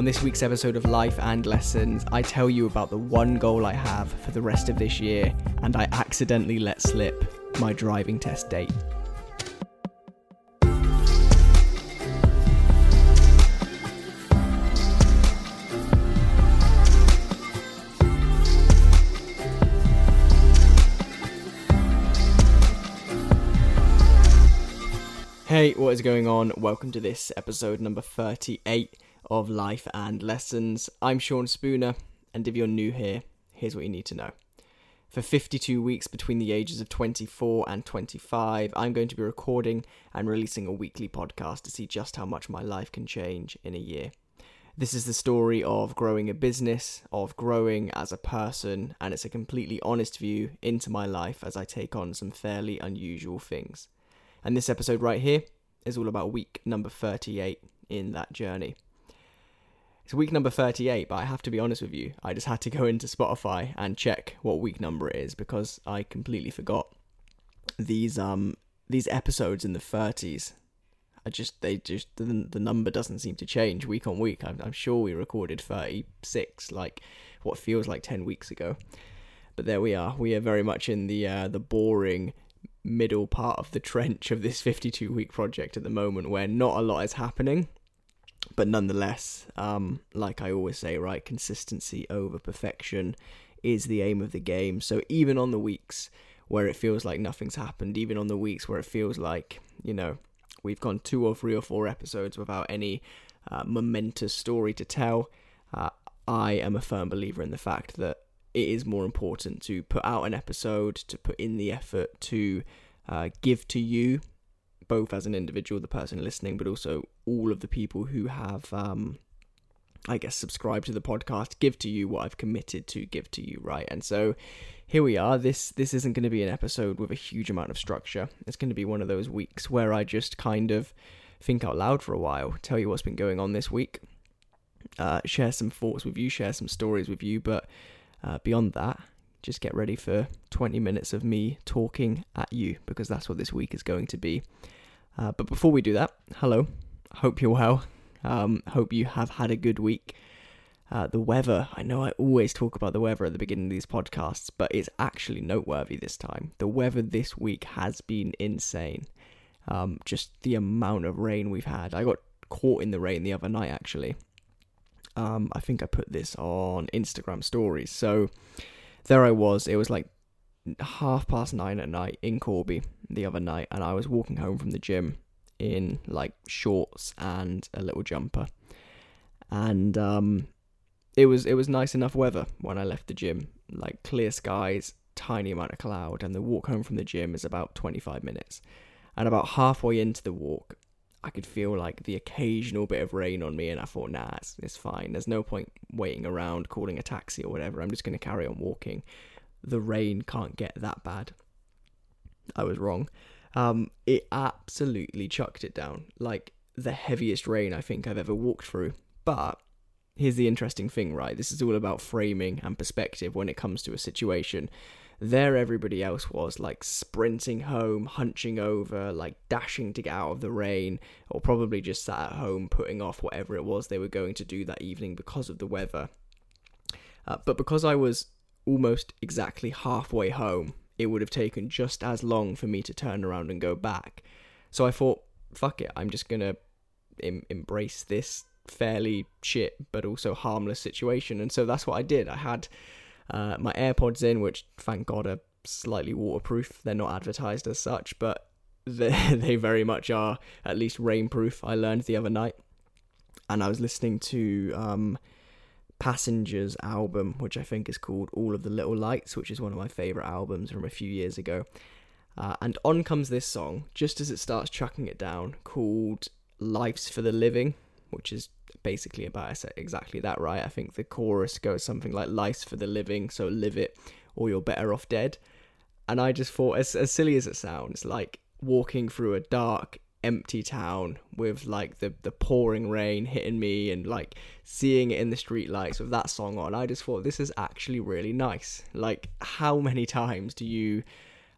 On this week's episode of Life and Lessons, I tell you about the one goal I have for the rest of this year, and I accidentally let slip my driving test date. Hey, what is going on? Welcome to this episode number 38 of Life and Lessons. I'm Sean Spooner, and if you're new here, here's what you need to know. For 52 weeks between the ages of 24 and 25, I'm going to be recording and releasing a weekly podcast to see just how much my life can change in a year. This is the story of growing a business, of growing as a person, and it's a completely honest view into my life as I take on some fairly unusual things. And this episode right here is all about week number 38 in that journey. It's week number 38, but I have to be honest with you, I just had to go into Spotify and check what week number it is because I completely forgot. These um these episodes in the 30s I just they just the, the number doesn't seem to change week on week. I'm, I'm sure we recorded 36 like what feels like 10 weeks ago. But there we are. We are very much in the uh, the boring middle part of the trench of this 52 week project at the moment where not a lot is happening but nonetheless um, like i always say right consistency over perfection is the aim of the game. So even on the weeks where it feels like nothing's happened even on the weeks where it feels like you know we've gone two or three or four episodes without any uh, momentous story to tell uh, i am a firm believer in the fact that it is more important to put out an episode, to put in the effort, to uh, give to you, both as an individual, the person listening, but also all of the people who have, um, I guess, subscribed to the podcast, give to you what I've committed to give to you, right? And so here we are. This this isn't going to be an episode with a huge amount of structure. It's going to be one of those weeks where I just kind of think out loud for a while, tell you what's been going on this week, uh, share some thoughts with you, share some stories with you, but uh, beyond that, just get ready for 20 minutes of me talking at you because that's what this week is going to be. Uh, but before we do that, hello. Hope you're well. Um, hope you have had a good week. Uh, the weather, I know I always talk about the weather at the beginning of these podcasts, but it's actually noteworthy this time. The weather this week has been insane. Um, just the amount of rain we've had. I got caught in the rain the other night actually. Um, I think I put this on Instagram stories. So there I was. It was like half past nine at night in Corby the other night, and I was walking home from the gym in like shorts and a little jumper, and um, it was it was nice enough weather when I left the gym, like clear skies, tiny amount of cloud, and the walk home from the gym is about twenty five minutes, and about halfway into the walk, I could feel like the occasional bit of rain on me, and I thought, nah, it's, it's fine. There's no point waiting around, calling a taxi or whatever. I'm just going to carry on walking. The rain can't get that bad. I was wrong. Um, it absolutely chucked it down, like the heaviest rain I think I've ever walked through. But here's the interesting thing, right? This is all about framing and perspective when it comes to a situation. There, everybody else was like sprinting home, hunching over, like dashing to get out of the rain, or probably just sat at home putting off whatever it was they were going to do that evening because of the weather. Uh, but because I was almost exactly halfway home, it would have taken just as long for me to turn around and go back. So I thought, fuck it, I'm just gonna em- embrace this fairly shit but also harmless situation. And so that's what I did. I had uh, my AirPods in, which thank God are slightly waterproof. They're not advertised as such, but they, they very much are at least rainproof. I learned the other night, and I was listening to um, Passenger's album, which I think is called All of the Little Lights, which is one of my favorite albums from a few years ago. Uh, and on comes this song, just as it starts chucking it down, called Life's for the Living, which is basically about exactly that, right? I think the chorus goes something like "Life's for the living, so live it, or you're better off dead." And I just thought, as as silly as it sounds, like walking through a dark, empty town with like the the pouring rain hitting me and like seeing it in the streetlights with that song on. I just thought this is actually really nice. Like, how many times do you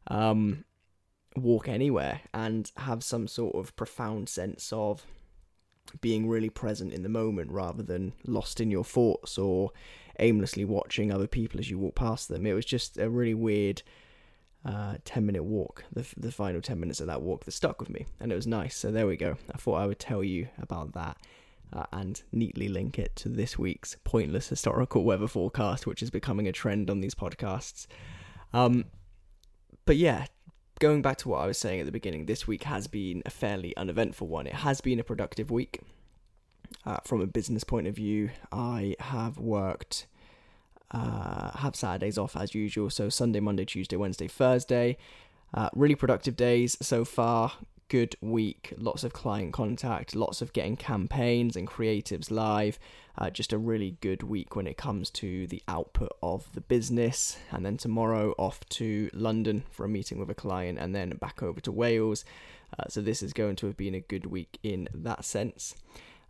um walk anywhere and have some sort of profound sense of being really present in the moment rather than lost in your thoughts or aimlessly watching other people as you walk past them. It was just a really weird uh, 10 minute walk, the, the final 10 minutes of that walk that stuck with me, and it was nice. So there we go. I thought I would tell you about that. Uh, and neatly link it to this week's pointless historical weather forecast, which is becoming a trend on these podcasts. Um, but yeah, going back to what I was saying at the beginning, this week has been a fairly uneventful one. It has been a productive week. Uh, from a business point of view, I have worked, uh, have Saturdays off as usual. So Sunday, Monday, Tuesday, Wednesday, Thursday. Uh, really productive days so far good week. Lots of client contact, lots of getting campaigns and creatives live. Uh, just a really good week when it comes to the output of the business. And then tomorrow off to London for a meeting with a client, and then back over to Wales. Uh, so this is going to have been a good week in that sense.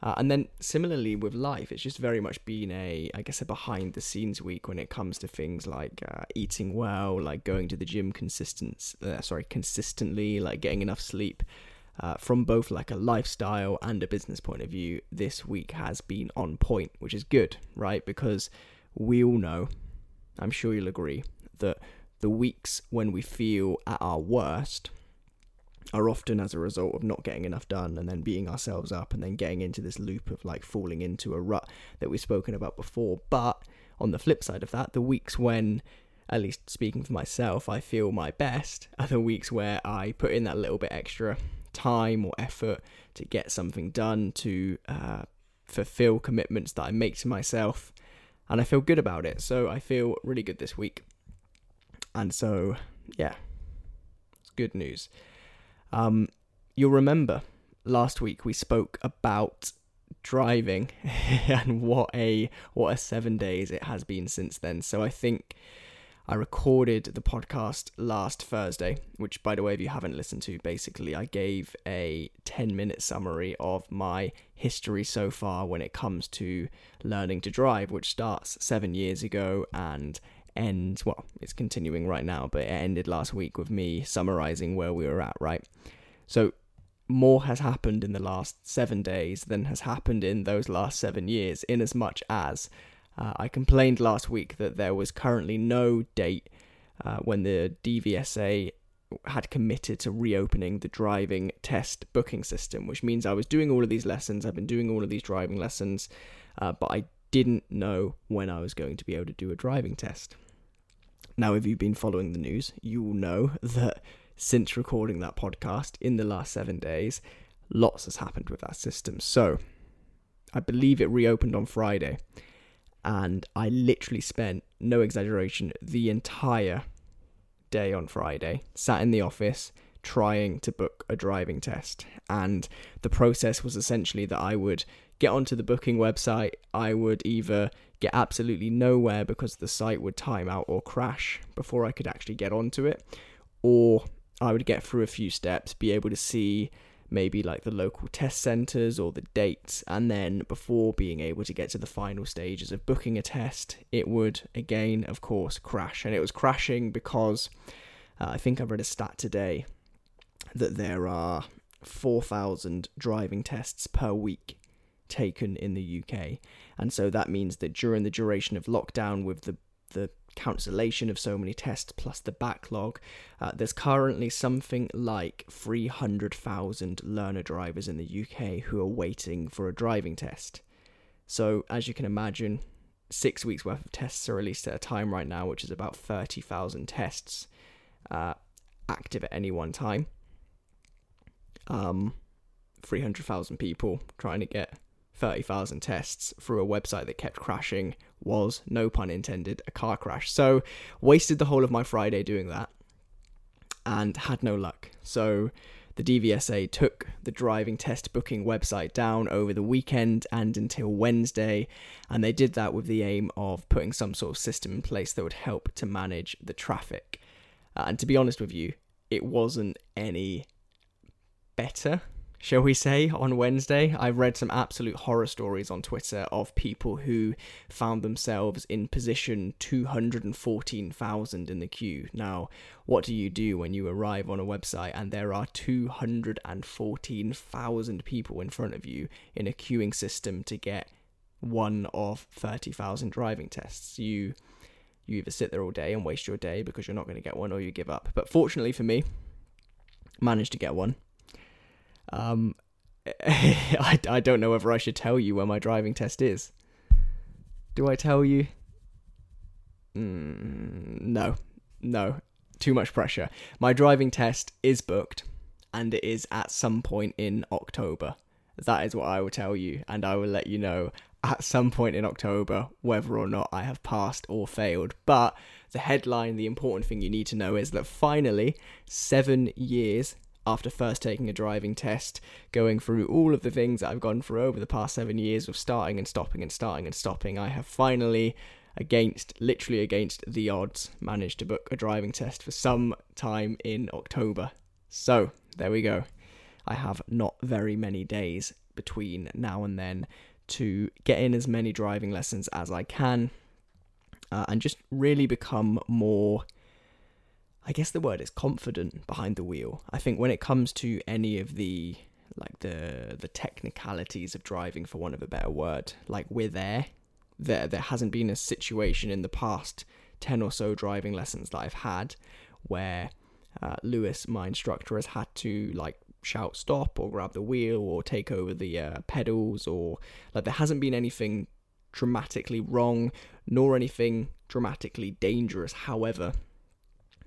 Uh, and then similarly with life, it's just very much been a, I guess, a behind the scenes week when it comes to things like uh, eating well, like going to the gym consistent, uh, sorry, consistently, like getting enough sleep. Uh, from both like a lifestyle and a business point of view, this week has been on point, which is good, right? Because we all know, I'm sure you'll agree, that the weeks when we feel at our worst are often as a result of not getting enough done and then beating ourselves up and then getting into this loop of like falling into a rut that we've spoken about before. But on the flip side of that, the weeks when, at least speaking for myself, I feel my best are the weeks where I put in that little bit extra time or effort to get something done, to uh, fulfill commitments that I make to myself. And I feel good about it. So I feel really good this week. And so, yeah, it's good news. Um, you'll remember last week we spoke about driving and what a what a seven days it has been since then. So I think I recorded the podcast last Thursday, which by the way, if you haven't listened to, basically I gave a 10 minute summary of my history so far when it comes to learning to drive, which starts seven years ago and ends, well, it's continuing right now, but it ended last week with me summarizing where we were at, right? So more has happened in the last seven days than has happened in those last seven years, in as much as uh, I complained last week that there was currently no date uh, when the DVSA had committed to reopening the driving test booking system, which means I was doing all of these lessons, I've been doing all of these driving lessons, uh, but I didn't know when I was going to be able to do a driving test. Now, if you've been following the news, you will know that since recording that podcast in the last seven days, lots has happened with that system. So, I believe it reopened on Friday, and I literally spent, no exaggeration, the entire day on Friday, sat in the office trying to book a driving test. And the process was essentially that I would get onto the booking website, I would either get absolutely nowhere because the site would time out or crash before I could actually get onto it, or I would get through a few steps, be able to see maybe like the local test centres or the dates, and then before being able to get to the final stages of booking a test, it would again, of course, crash. And it was crashing because uh, I think I read a stat today that there are 4,000 driving tests per week taken in the UK. And so that means that during the duration of lockdown, with the, the cancellation of so many tests plus the backlog, uh, there's currently something like 300,000 learner drivers in the UK who are waiting for a driving test. So, as you can imagine, six weeks worth of tests are released at a time right now, which is about 30,000 tests uh, active at any one time. Um, 300,000 people trying to get 30,000 tests through a website that kept crashing was, no pun intended, a car crash. So, wasted the whole of my Friday doing that and had no luck. So, the DVSA took the driving test booking website down over the weekend and until Wednesday, and they did that with the aim of putting some sort of system in place that would help to manage the traffic. Uh, and to be honest with you, it wasn't any better shall we say, on Wednesday. I've read some absolute horror stories on Twitter of people who found themselves in position 214,000 in the queue. Now, what do you do when you arrive on a website and there are 214,000 people in front of you in a queuing system to get one of 30,000 driving tests? You you either sit there all day and waste your day because you're not going to get one or you give up. But fortunately for me, managed to get one. Um, I, I don't know whether I should tell you where my driving test is. Do I tell you? Mm, no, no, too much pressure. My driving test is booked, and it is at some point in October. That is what I will tell you, and I will let you know at some point in October whether or not I have passed or failed. But the headline, the important thing you need to know is that finally, seven years after first taking a driving test, going through all of the things that I've gone through over the past seven years of starting and stopping and starting and stopping, I have finally, against literally against the odds, managed to book a driving test for some time in October. So, there we go. I have not very many days between now and then to get in as many driving lessons as I can uh, and just really become more I guess the word is confident behind the wheel. I think when it comes to any of the like the the technicalities of driving for one of a better word, like we're there. There there hasn't been a situation in the past 10 or so driving lessons that I've had where uh, Lewis, my instructor, has had to like shout stop or grab the wheel or take over the uh, pedals or like there hasn't been anything dramatically wrong nor anything dramatically dangerous. However,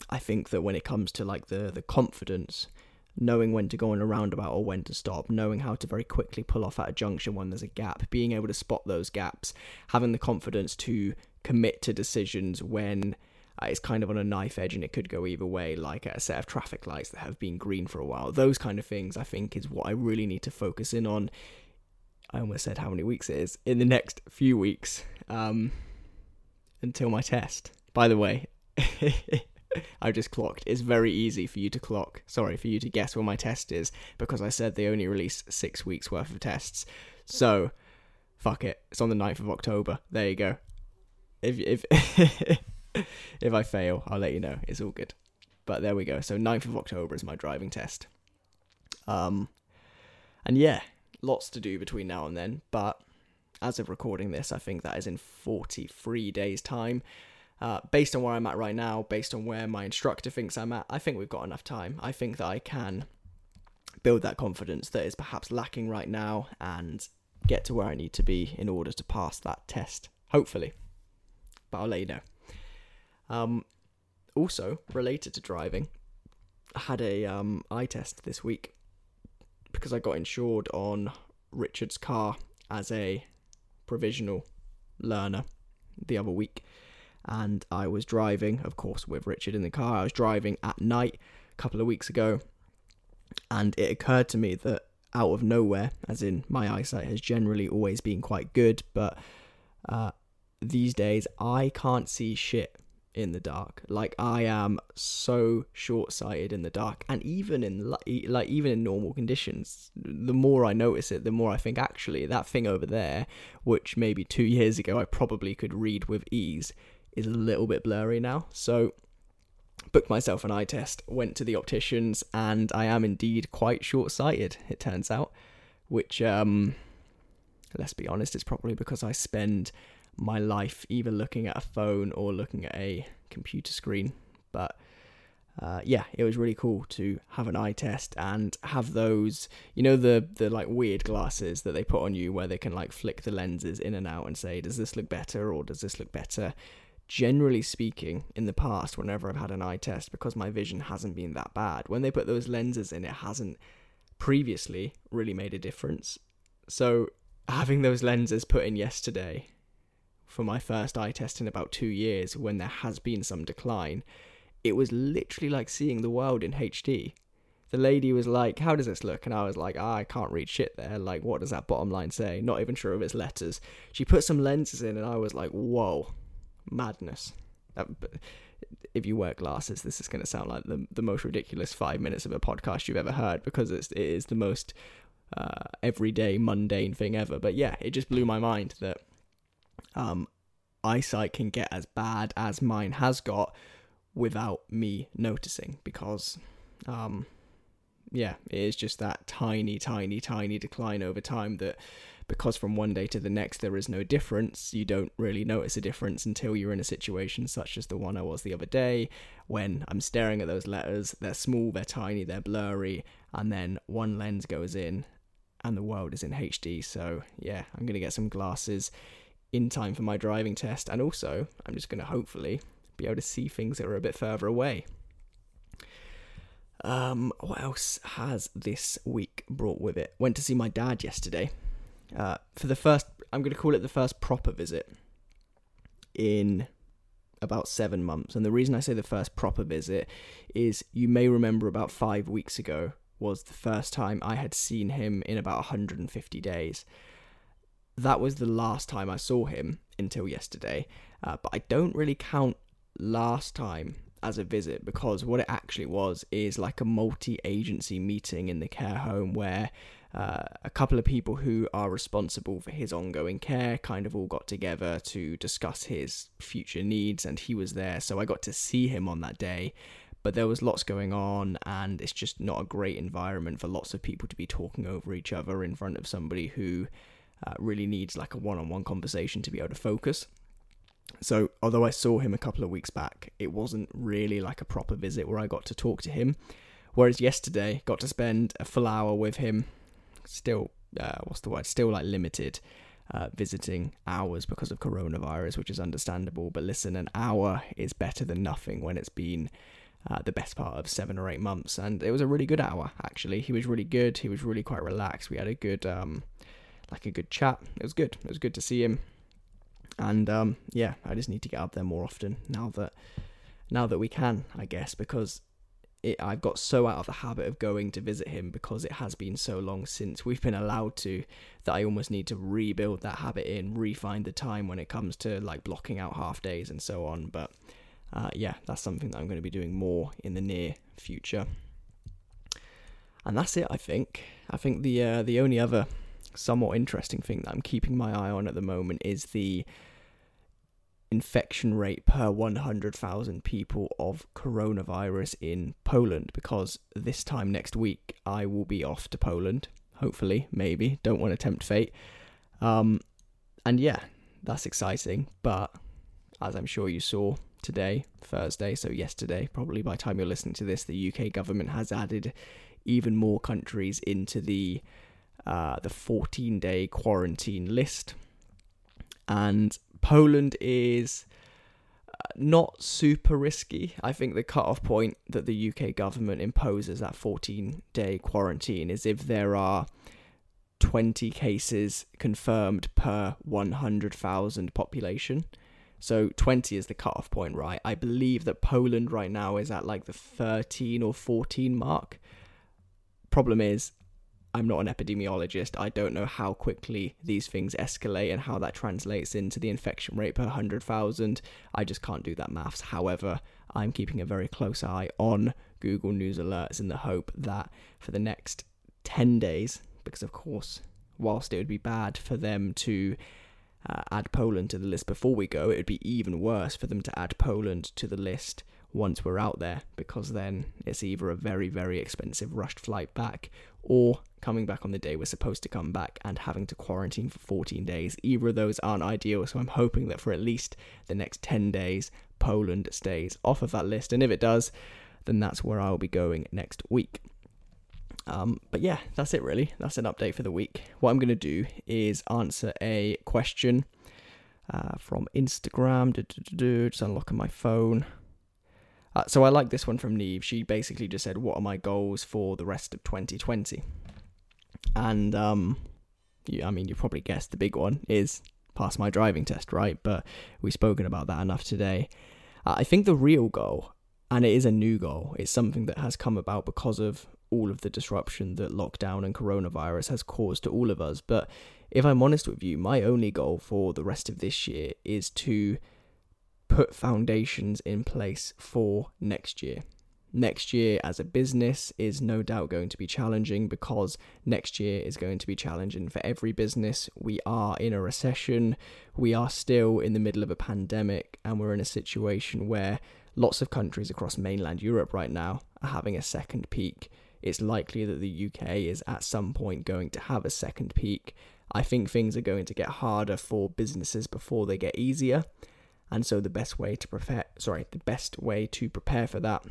I think that when it comes to like the the confidence, knowing when to go on a roundabout or when to stop, knowing how to very quickly pull off at a junction when there's a gap, being able to spot those gaps, having the confidence to commit to decisions when uh, it's kind of on a knife edge and it could go either way, like a set of traffic lights that have been green for a while. Those kind of things, I think, is what I really need to focus in on. I almost said how many weeks it is in the next few weeks um, until my test. By the way, I just clocked. It's very easy for you to clock. Sorry, for you to guess where my test is because I said they only release six weeks worth of tests. So, fuck it. It's on the 9th of October. There you go. If if if I fail, I'll let you know. It's all good. But there we go. So 9th of October is my driving test. Um, and yeah, lots to do between now and then. But as of recording this, I think that is in 43 days' time. Uh, based on where I'm at right now, based on where my instructor thinks I'm at, I think we've got enough time. I think that I can build that confidence that is perhaps lacking right now and get to where I need to be in order to pass that test. Hopefully. But I'll let you know. Um, also, related to driving, I had a um, eye test this week because I got insured on Richard's car as a provisional learner the other week and I was driving, of course, with Richard in the car. I was driving at night a couple of weeks ago, and it occurred to me that out of nowhere, as in my eyesight has generally always been quite good, but uh, these days I can't see shit in the dark. Like I am so short-sighted in the dark, and even in like even in normal conditions, the more I notice it, the more I think actually that thing over there, which maybe two years ago I probably could read with ease, is a little bit blurry now. So booked myself an eye test, went to the opticians, and I am indeed quite short sighted, it turns out. Which, um, let's be honest, it's probably because I spend my life either looking at a phone or looking at a computer screen. But uh, yeah, it was really cool to have an eye test and have those, you know, the the like weird glasses that they put on you where they can like flick the lenses in and out and say, does this look better or does this look better? Generally speaking, in the past, whenever I've had an eye test, because my vision hasn't been that bad, when they put those lenses in, it hasn't previously really made a difference. So, having those lenses put in yesterday for my first eye test in about two years, when there has been some decline, it was literally like seeing the world in HD. The lady was like, How does this look? And I was like, ah, I can't read shit there. Like, what does that bottom line say? Not even sure of its letters. She put some lenses in, and I was like, Whoa madness. if you wear glasses, this is going to sound like the the most ridiculous five minutes of a podcast you've ever heard because it's it is the most uh, everyday mundane thing ever. But yeah, it just blew my mind that um, eyesight can get as bad as mine has got without me noticing because um, yeah, it is just that tiny, tiny, tiny decline over time that because from one day to the next there is no difference, you don't really notice a difference until you're in a situation such as the one I was the other day when I'm staring at those letters. They're small, they're tiny, they're blurry, and then one lens goes in and the world is in HD. So, yeah, I'm going to get some glasses in time for my driving test, and also I'm just going to hopefully be able to see things that are a bit further away. Um, what else has this week brought with it? Went to see my dad yesterday. Uh, for the first, I'm going to call it the first proper visit in about seven months. And the reason I say the first proper visit is you may remember about five weeks ago was the first time I had seen him in about 150 days. That was the last time I saw him until yesterday. Uh, but I don't really count last time as a visit because what it actually was is like a multi agency meeting in the care home where uh, a couple of people who are responsible for his ongoing care kind of all got together to discuss his future needs, and he was there. So I got to see him on that day. But there was lots going on, and it's just not a great environment for lots of people to be talking over each other in front of somebody who uh, really needs like a one on one conversation to be able to focus. So, although I saw him a couple of weeks back, it wasn't really like a proper visit where I got to talk to him. Whereas yesterday, got to spend a full hour with him. Still, uh, what's the word? Still like limited uh, visiting hours because of coronavirus, which is understandable. But listen, an hour is better than nothing when it's been uh, the best part of seven or eight months. And it was a really good hour, actually. He was really good. He was really quite relaxed. We had a good, um, like a good chat. It was good. It was good to see him and um, yeah, I just need to get up there more often now that now that we can, I guess, because it, I've got so out of the habit of going to visit him because it has been so long since we've been allowed to that I almost need to rebuild that habit in, refine the time when it comes to like blocking out half days and so on. But uh, yeah, that's something that I'm going to be doing more in the near future. And that's it, I think. I think the uh, the only other somewhat interesting thing that I'm keeping my eye on at the moment is the infection rate per 100,000 people of coronavirus in Poland because this time next week I will be off to Poland. Hopefully, maybe. Don't want to tempt fate. Um, and yeah, that's exciting. But as I'm sure you saw today, Thursday, so yesterday, probably by the time you're listening to this, the UK government has added even more countries into the uh, the 14 day quarantine list. And Poland is uh, not super risky. I think the cut-off point that the UK government imposes that 14 day quarantine is if there are 20 cases confirmed per 100,000 population. So 20 is the cut-off point, right? I believe that Poland right now is at like the 13 or 14 mark. Problem is, I'm not an epidemiologist. I don't know how quickly these things escalate and how that translates into the infection rate per 100,000. I just can't do that maths. However, I'm keeping a very close eye on Google News alerts in the hope that for the next 10 days, because of course, whilst it would be bad for them to uh, add Poland to the list before we go, it would be even worse for them to add Poland to the list once we're out there because then it's either a very, very expensive rushed flight back or coming back on the day we're supposed to come back and having to quarantine for 14 days. Either of those aren't ideal, so I'm hoping that for at least the next 10 days, Poland stays off of that list. And if it does, then that's where I'll be going next week. Um, but yeah, that's it really. That's an update for the week. What I'm going to do is answer a question uh, from Instagram. Just unlocking my phone. Uh, so I like this one from Neve. She basically just said, "What are my goals for the rest of 2020?" And um, I mean, you probably guessed the big one is pass my driving test, right? But we've spoken about that enough today. Uh, I think the real goal, and it is a new goal, it's something that has come about because of all of the disruption that lockdown and coronavirus has caused to all of us. But if I'm honest with you, my only goal for the rest of this year is to put foundations in place for next year. Next year, as a business, is no doubt going to be challenging because next year is going to be challenging for every business. We are in a recession, we are still in the middle of a pandemic, and we're in a situation where lots of countries across mainland Europe right now are having a second peak. It's likely that the UK is at some point going to have a second peak. I think things are going to get harder for businesses before they get easier. And so the best way to prepare sorry, the best way to prepare for that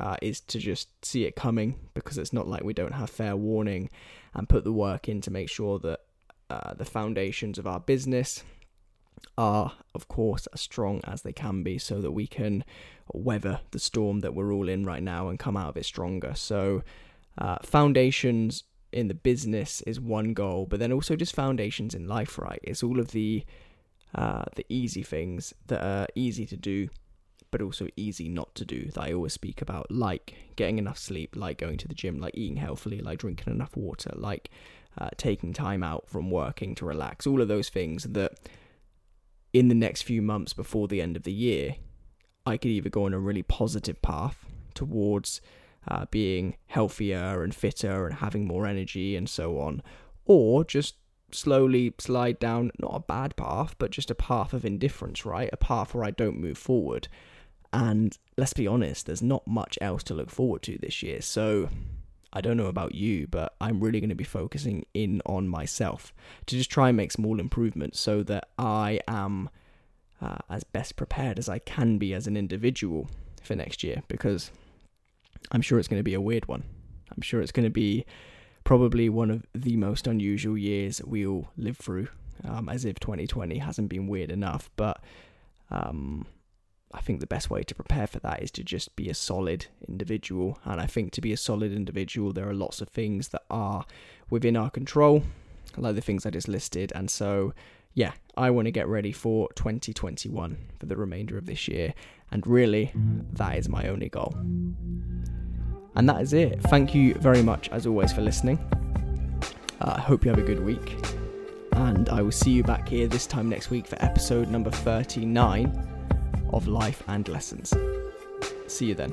uh, is to just see it coming because it's not like we don't have fair warning and put the work in to make sure that uh, the foundations of our business are, of course, as strong as they can be so that we can weather the storm that we're all in right now and come out of it stronger. So, uh, foundations in the business is one goal, but then also just foundations in life, right? It's all of the uh, the easy things that are easy to do but also easy not to do that I always speak about, like getting enough sleep, like going to the gym, like eating healthily, like drinking enough water, like uh, taking time out from working to relax, all of those things that in the next few months before the end of the year, I could either go on a really positive path towards uh, being healthier and fitter and having more energy and so on, or just slowly slide down not a bad path, but just a path of indifference, right? A path where I don't move forward. And let's be honest, there's not much else to look forward to this year. So I don't know about you, but I'm really going to be focusing in on myself to just try and make small improvements so that I am uh, as best prepared as I can be as an individual for next year because I'm sure it's going to be a weird one. I'm sure it's going to be probably one of the most unusual years we all live through, um, as if 2020 hasn't been weird enough. But um, I think the best way to prepare for that is to just be a solid individual. And I think to be a solid individual, there are lots of things that are within our control, like the things I just listed. And so, yeah, I want to get ready for 2021 for the remainder of this year. And really, that is my only goal. And that is it. Thank you very much, as always, for listening. Uh, I hope you have a good week. And I will see you back here this time next week for episode number 39 of life and lessons. See you then.